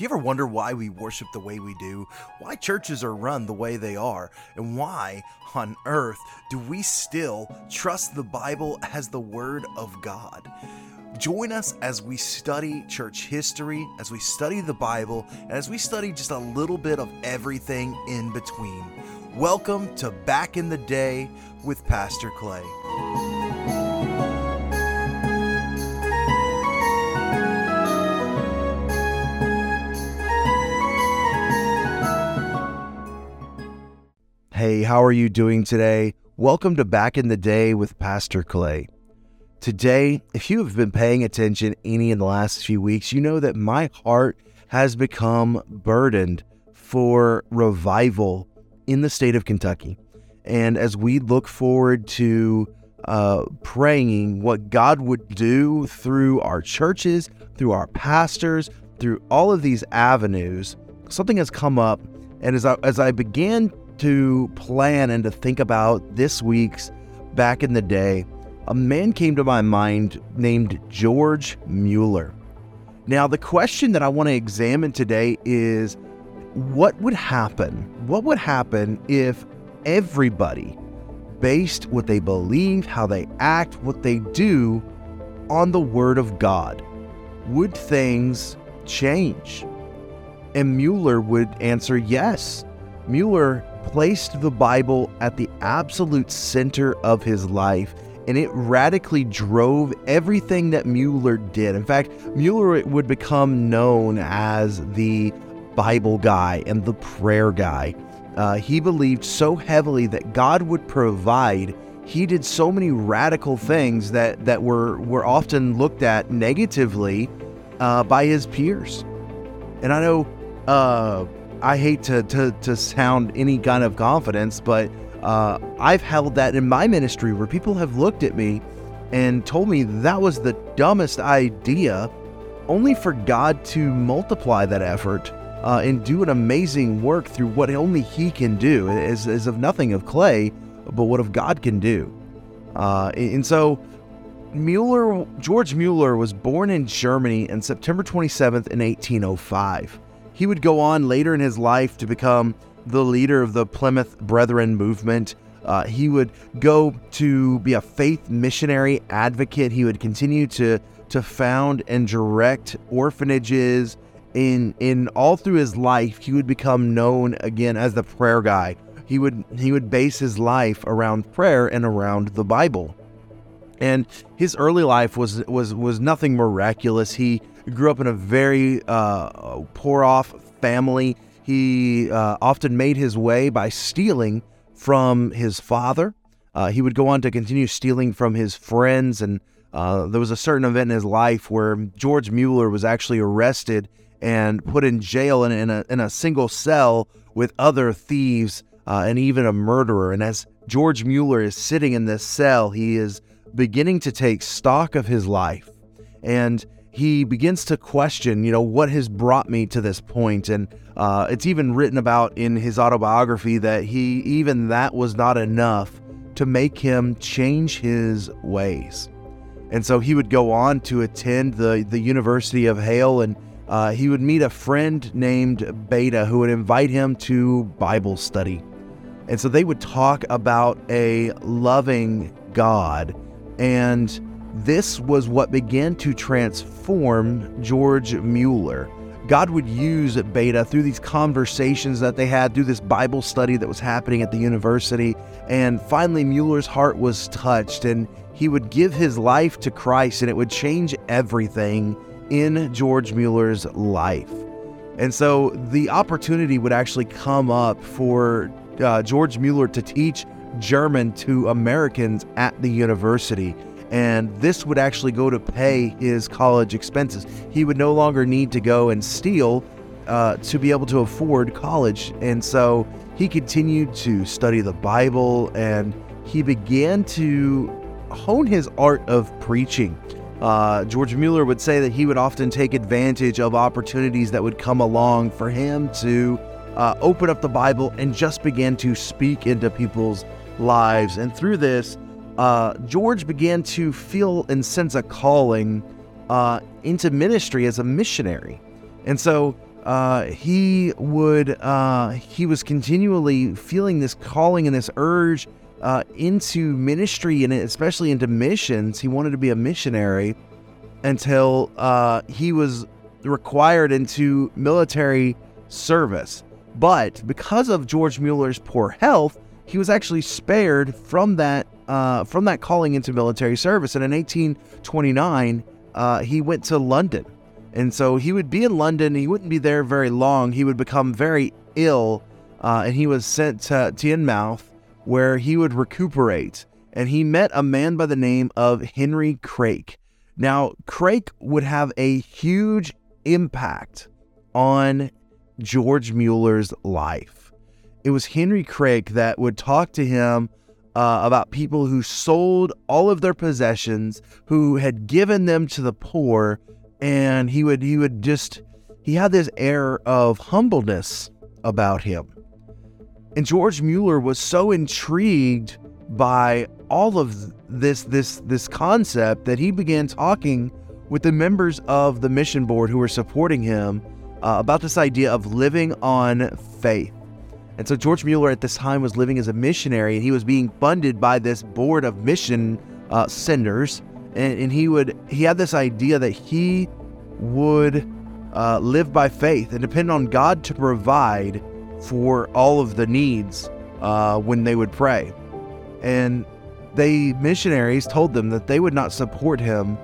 Do you ever wonder why we worship the way we do? Why churches are run the way they are? And why on earth do we still trust the Bible as the Word of God? Join us as we study church history, as we study the Bible, and as we study just a little bit of everything in between. Welcome to Back in the Day with Pastor Clay. Hey, how are you doing today? Welcome to Back in the Day with Pastor Clay. Today, if you have been paying attention any in the last few weeks, you know that my heart has become burdened for revival in the state of Kentucky. And as we look forward to uh, praying what God would do through our churches, through our pastors, through all of these avenues, something has come up. And as I, as I began to plan and to think about this week's back in the day, a man came to my mind named George Mueller. Now, the question that I want to examine today is what would happen? What would happen if everybody based what they believe, how they act, what they do on the Word of God? Would things change? And Mueller would answer yes. Mueller placed the Bible at the absolute center of his life, and it radically drove everything that Mueller did. In fact, Mueller would become known as the Bible guy and the prayer guy. Uh, he believed so heavily that God would provide. He did so many radical things that, that were, were often looked at negatively uh, by his peers. And I know uh, I hate to, to, to sound any kind of confidence, but uh, I've held that in my ministry where people have looked at me and told me that was the dumbest idea, only for God to multiply that effort uh, and do an amazing work through what only He can do, as, of nothing of clay, but what of God can do. Uh, and so, Mueller, George Mueller was born in Germany on September 27th in 1805. He would go on later in his life to become the leader of the Plymouth Brethren movement. Uh, he would go to be a faith missionary advocate. He would continue to to found and direct orphanages. In in all through his life, he would become known again as the prayer guy. He would he would base his life around prayer and around the Bible. And his early life was was was nothing miraculous. He grew up in a very uh, poor off family. He uh, often made his way by stealing from his father. Uh, he would go on to continue stealing from his friends, and uh, there was a certain event in his life where George Mueller was actually arrested and put in jail in, in, a, in a single cell with other thieves uh, and even a murderer. And as George Mueller is sitting in this cell, he is beginning to take stock of his life. And he begins to question, you know, what has brought me to this point. And uh, it's even written about in his autobiography that he, even that was not enough to make him change his ways. And so he would go on to attend the, the University of Halle and uh, he would meet a friend named Beta who would invite him to Bible study. And so they would talk about a loving God and this was what began to transform George Mueller. God would use Beta through these conversations that they had, through this Bible study that was happening at the university. And finally, Mueller's heart was touched, and he would give his life to Christ, and it would change everything in George Mueller's life. And so the opportunity would actually come up for uh, George Mueller to teach German to Americans at the university and this would actually go to pay his college expenses. He would no longer need to go and steal uh, to be able to afford college. And so he continued to study the Bible and he began to hone his art of preaching. Uh, George Mueller would say that he would often take advantage of opportunities that would come along for him to uh, open up the Bible and just begin to speak into people's lives. And through this, uh, George began to feel and sense a calling uh, into ministry as a missionary. And so uh, he would uh, he was continually feeling this calling and this urge uh, into ministry and especially into missions. He wanted to be a missionary until uh, he was required into military service. But because of George Mueller's poor health, he was actually spared from that uh, from that calling into military service. And in 1829, uh, he went to London, and so he would be in London. He wouldn't be there very long. He would become very ill, uh, and he was sent to Teignmouth, where he would recuperate. And he met a man by the name of Henry Craik. Now, Craik would have a huge impact on George Mueller's life. It was Henry Craik that would talk to him uh, about people who sold all of their possessions, who had given them to the poor, and he would he would just he had this air of humbleness about him. And George Mueller was so intrigued by all of this this this concept that he began talking with the members of the mission board who were supporting him uh, about this idea of living on faith. And so George Mueller at this time was living as a missionary, and he was being funded by this board of mission uh, senders. And, and, he would he had this idea that he would uh, live by faith and depend on God to provide for all of the needs uh, when they would pray. And they missionaries told them that they would not support him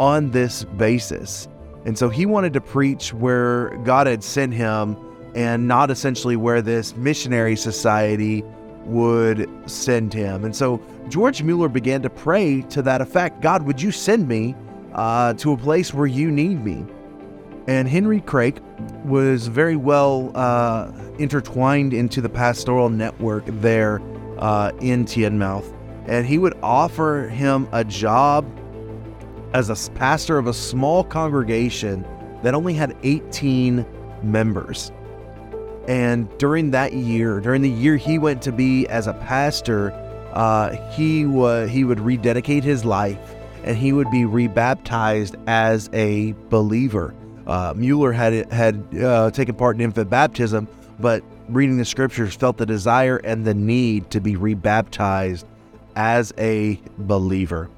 on this basis. And so he wanted to preach where God had sent him and not essentially where this missionary society would send him. And so George Mueller began to pray to that effect God, would you send me uh, to a place where you need me? And Henry Craik was very well uh, intertwined into the pastoral network there uh, in Teignmouth. And he would offer him a job as a pastor of a small congregation that only had 18 members. And during that year, during the year he went to be as a pastor, uh, he was he would rededicate his life and he would be rebaptized as a believer. Uh, Mueller had had uh, taken part in infant baptism, but reading the scriptures felt the desire and the need to be rebaptized as a believer.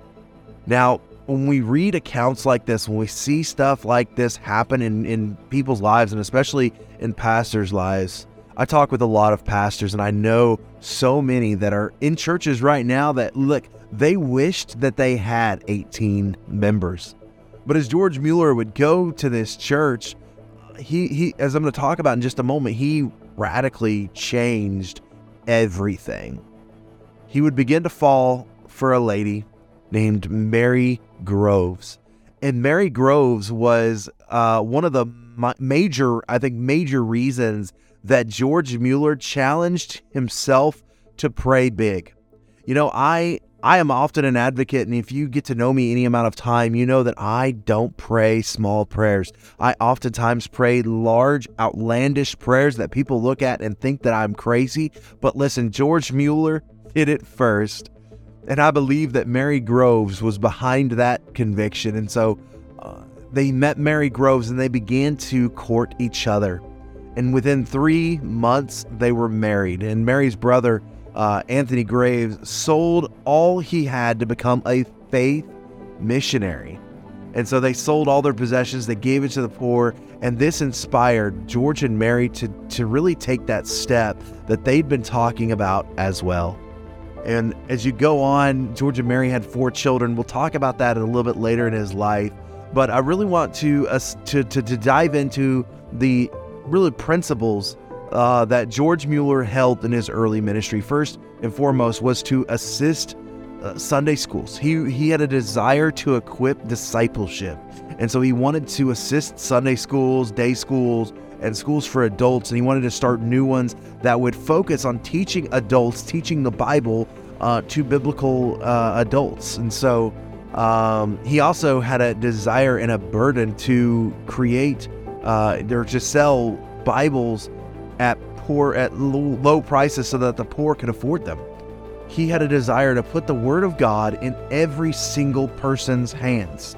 Now, when we read accounts like this, when we see stuff like this happen in, in people's lives, and especially in pastors' lives, I talk with a lot of pastors, and I know so many that are in churches right now that look, they wished that they had 18 members. But as George Mueller would go to this church, he, he as I'm going to talk about in just a moment, he radically changed everything. He would begin to fall for a lady named Mary Groves. And Mary Groves was uh, one of the major, I think, major reasons that George Mueller challenged himself to pray big. You know, I I am often an advocate, and if you get to know me any amount of time, you know that I don't pray small prayers. I oftentimes pray large, outlandish prayers that people look at and think that I'm crazy. But listen, George Mueller did it first. And I believe that Mary Groves was behind that conviction. And so uh, they met Mary Groves and they began to court each other. And within three months, they were married. And Mary's brother, uh, Anthony Groves, sold all he had to become a faith missionary. And so they sold all their possessions, they gave it to the poor, and this inspired George and Mary to, to really take that step that they'd been talking about as well. And as you go on, George and Mary had four children. We'll talk about that a little bit later in his life. But I really want to uh, to, to, to dive into the really principles uh, that George Mueller held in his early ministry. First and foremost was to assist uh, Sunday schools. He he had a desire to equip discipleship, and so he wanted to assist Sunday schools, day schools, and schools for adults, and he wanted to start new ones that would focus on teaching adults, teaching the Bible uh, to biblical uh, adults. And so um, he also had a desire and a burden to create uh, or to sell Bibles at poor at low, low prices so that the poor could afford them. He had a desire to put the Word of God in every single person's hands.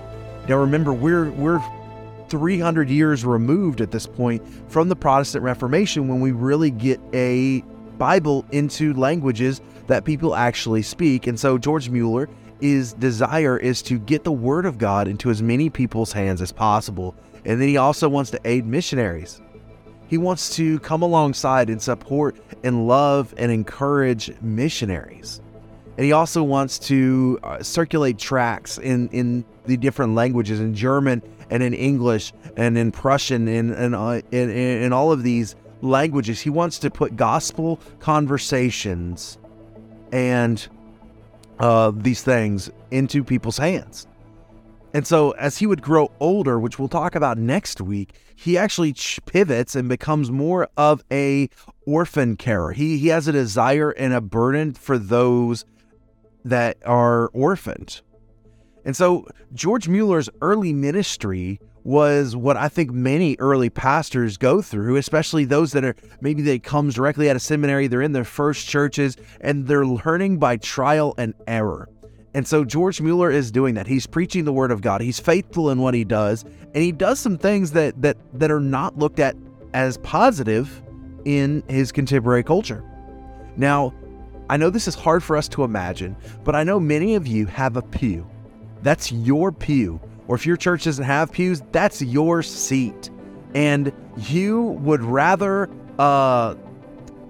Now remember, we're we're 300 years removed at this point from the Protestant Reformation when we really get a Bible into languages that people actually speak. And so George Mueller, desire is to get the Word of God into as many people's hands as possible. And then he also wants to aid missionaries. He wants to come alongside and support and love and encourage missionaries. And he also wants to uh, circulate tracts in, in the different languages in German and in English and in Prussian and, and uh, in, in all of these languages. He wants to put gospel conversations and uh, these things into people's hands. And so, as he would grow older, which we'll talk about next week, he actually pivots and becomes more of a orphan carer. He he has a desire and a burden for those that are orphaned. And so, George Mueller's early ministry was what I think many early pastors go through, especially those that are maybe they comes directly out of seminary, they're in their first churches and they're learning by trial and error. And so George Mueller is doing that. He's preaching the word of God. He's faithful in what he does, and he does some things that that that are not looked at as positive in his contemporary culture. Now, I know this is hard for us to imagine, but I know many of you have a pew. That's your pew or if your church doesn't have pews, that's your seat. And you would rather uh,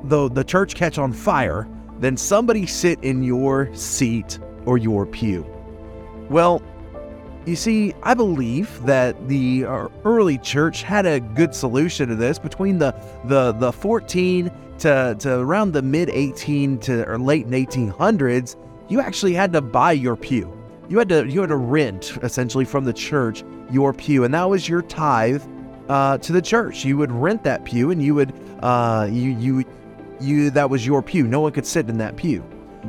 the, the church catch on fire than somebody sit in your seat or your pew. Well, you see, I believe that the uh, early church had a good solution to this between the the the 14 to, to around the mid 18 to or late 1800s. You actually had to buy your pew you had to you had to rent essentially from the church your pew, and that was your tithe uh, to the church. You would rent that pew, and you would uh, you you you that was your pew. No one could sit in that pew.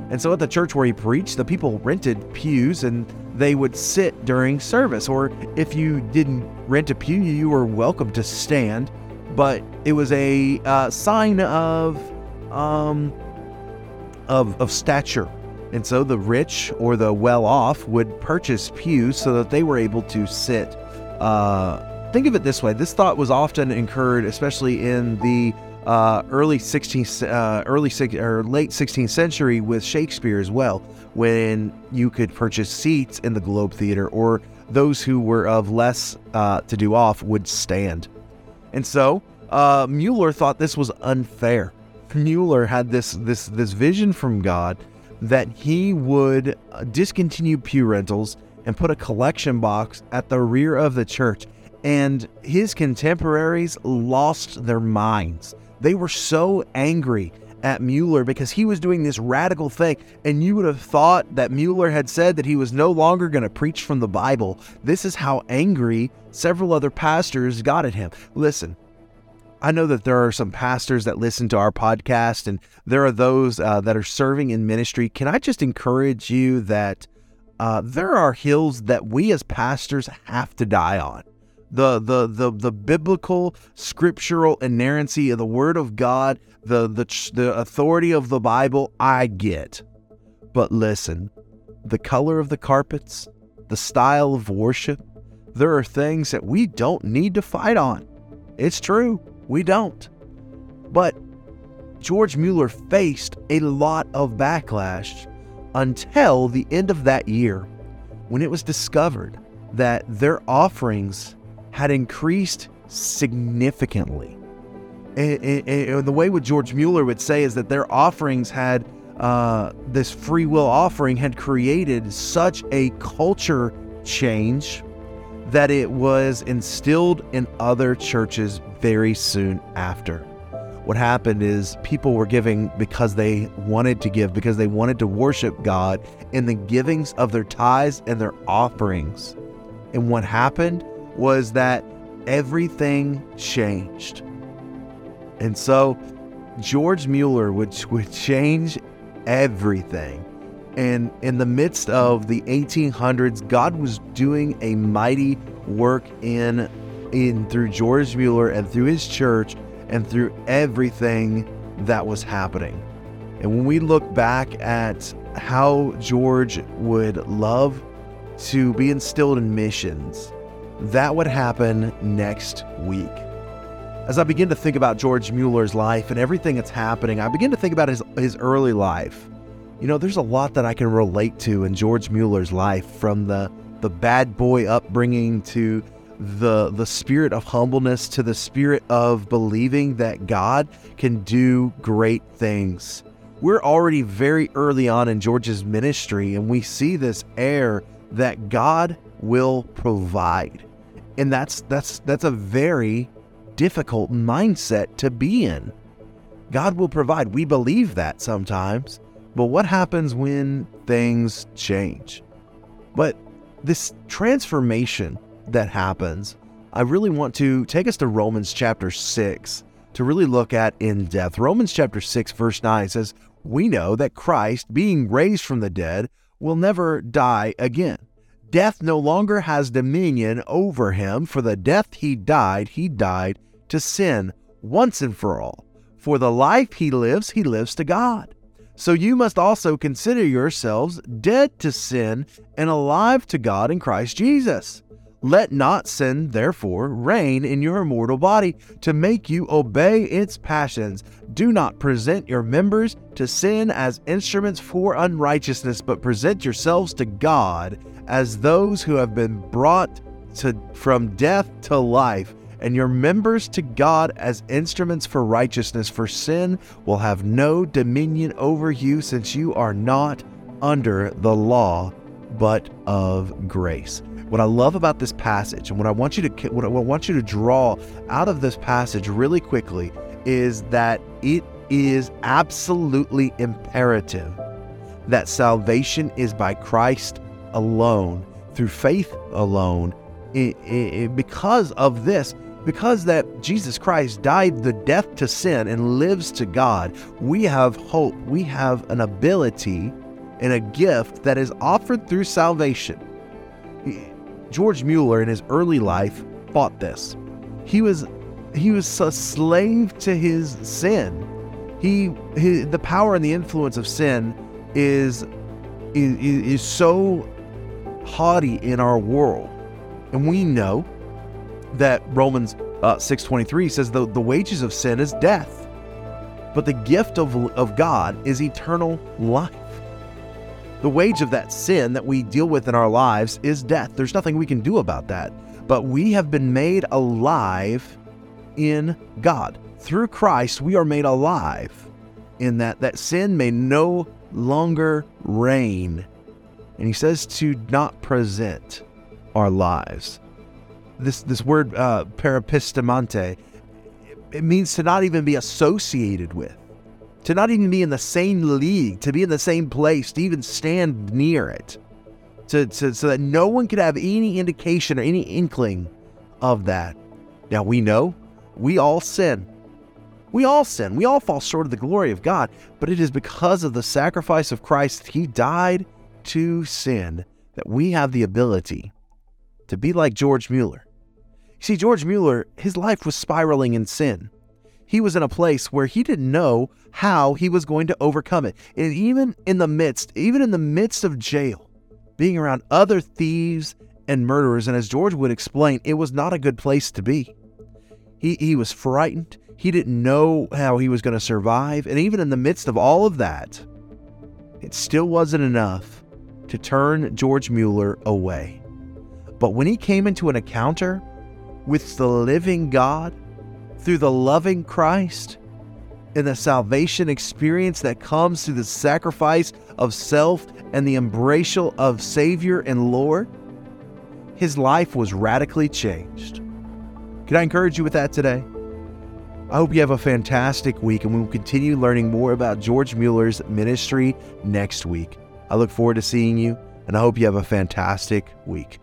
And so at the church where he preached, the people rented pews and they would sit during service. Or if you didn't rent a pew, you were welcome to stand, but it was a uh, sign of um, of of stature and so the rich or the well off would purchase pews so that they were able to sit. Uh, think of it this way this thought was often incurred, especially in the uh, early 16th, uh, early or late 16th century with Shakespeare as well, when you could purchase seats in the Globe Theater, or those who were of less uh, to do off would stand. And so uh, Mueller thought this was unfair. Mueller had this this this vision from God that he would uh, discontinue pew rentals and put a collection box at the rear of the church. And his contemporaries lost their minds. They were so angry at Mueller because he was doing this radical thing. And you would have thought that Mueller had said that he was no longer going to preach from the Bible. This is how angry several other pastors got at him. Listen, I know that there are some pastors that listen to our podcast, and there are those uh, that are serving in ministry. Can I just encourage you that uh, there are hills that we as pastors have to die on? The, the the the biblical scriptural inerrancy of the word of God, the the the authority of the Bible, I get. But listen, the color of the carpets, the style of worship, there are things that we don't need to fight on. It's true. We don't. But George Mueller faced a lot of backlash until the end of that year when it was discovered that their offerings had increased significantly. And, and, and the way what George Mueller would say is that their offerings had, uh, this free will offering had created such a culture change that it was instilled in other churches very soon after. What happened is people were giving because they wanted to give, because they wanted to worship God in the givings of their tithes and their offerings. And what happened was that everything changed. And so George Mueller would, would change everything. And in the midst of the 1800s, God was doing a mighty work in in through George Mueller and through his church and through everything that was happening. And when we look back at how George would love to be instilled in missions, that would happen next week. As I begin to think about George Mueller's life and everything that's happening, I begin to think about his, his early life. You know, there's a lot that I can relate to in George Mueller's life from the, the bad boy upbringing to the the spirit of humbleness to the spirit of believing that God can do great things. We're already very early on in George's ministry and we see this air that God will provide. And that's that's that's a very difficult mindset to be in. God will provide. We believe that sometimes. But what happens when things change? But this transformation that happens, I really want to take us to Romans chapter 6 to really look at in depth. Romans chapter 6, verse 9 says, We know that Christ, being raised from the dead, will never die again. Death no longer has dominion over him, for the death he died, he died to sin once and for all. For the life he lives, he lives to God. So you must also consider yourselves dead to sin and alive to God in Christ Jesus. Let not sin, therefore, reign in your mortal body to make you obey its passions. Do not present your members to sin as instruments for unrighteousness, but present yourselves to God as those who have been brought to, from death to life, and your members to God as instruments for righteousness. For sin will have no dominion over you, since you are not under the law, but of grace. What I love about this passage and what I want you to what I want you to draw out of this passage really quickly is that it is absolutely imperative that salvation is by Christ alone, through faith alone. It, it, because of this, because that Jesus Christ died the death to sin and lives to God, we have hope. We have an ability and a gift that is offered through salvation. George Mueller in his early life fought this. He was he was a slave to his sin. He, his, the power and the influence of sin is, is is so haughty in our world, and we know that Romans uh, six twenty three says the the wages of sin is death, but the gift of of God is eternal life. The wage of that sin that we deal with in our lives is death. There's nothing we can do about that. But we have been made alive in God. Through Christ, we are made alive in that that sin may no longer reign. And he says to not present our lives. This this word uh, it means to not even be associated with to not even be in the same league, to be in the same place, to even stand near it, to, to, so that no one could have any indication or any inkling of that. Now we know we all sin. We all sin. We all fall short of the glory of God, but it is because of the sacrifice of Christ that He died to sin that we have the ability to be like George Mueller. You see, George Mueller, his life was spiraling in sin he was in a place where he didn't know how he was going to overcome it. And even in the midst, even in the midst of jail, being around other thieves and murderers, and as George would explain, it was not a good place to be. He, he was frightened. He didn't know how he was going to survive. And even in the midst of all of that, it still wasn't enough to turn George Mueller away. But when he came into an encounter with the living God, through the loving Christ and the salvation experience that comes through the sacrifice of self and the embracial of Savior and Lord, his life was radically changed. Can I encourage you with that today? I hope you have a fantastic week and we will continue learning more about George Mueller's ministry next week. I look forward to seeing you and I hope you have a fantastic week.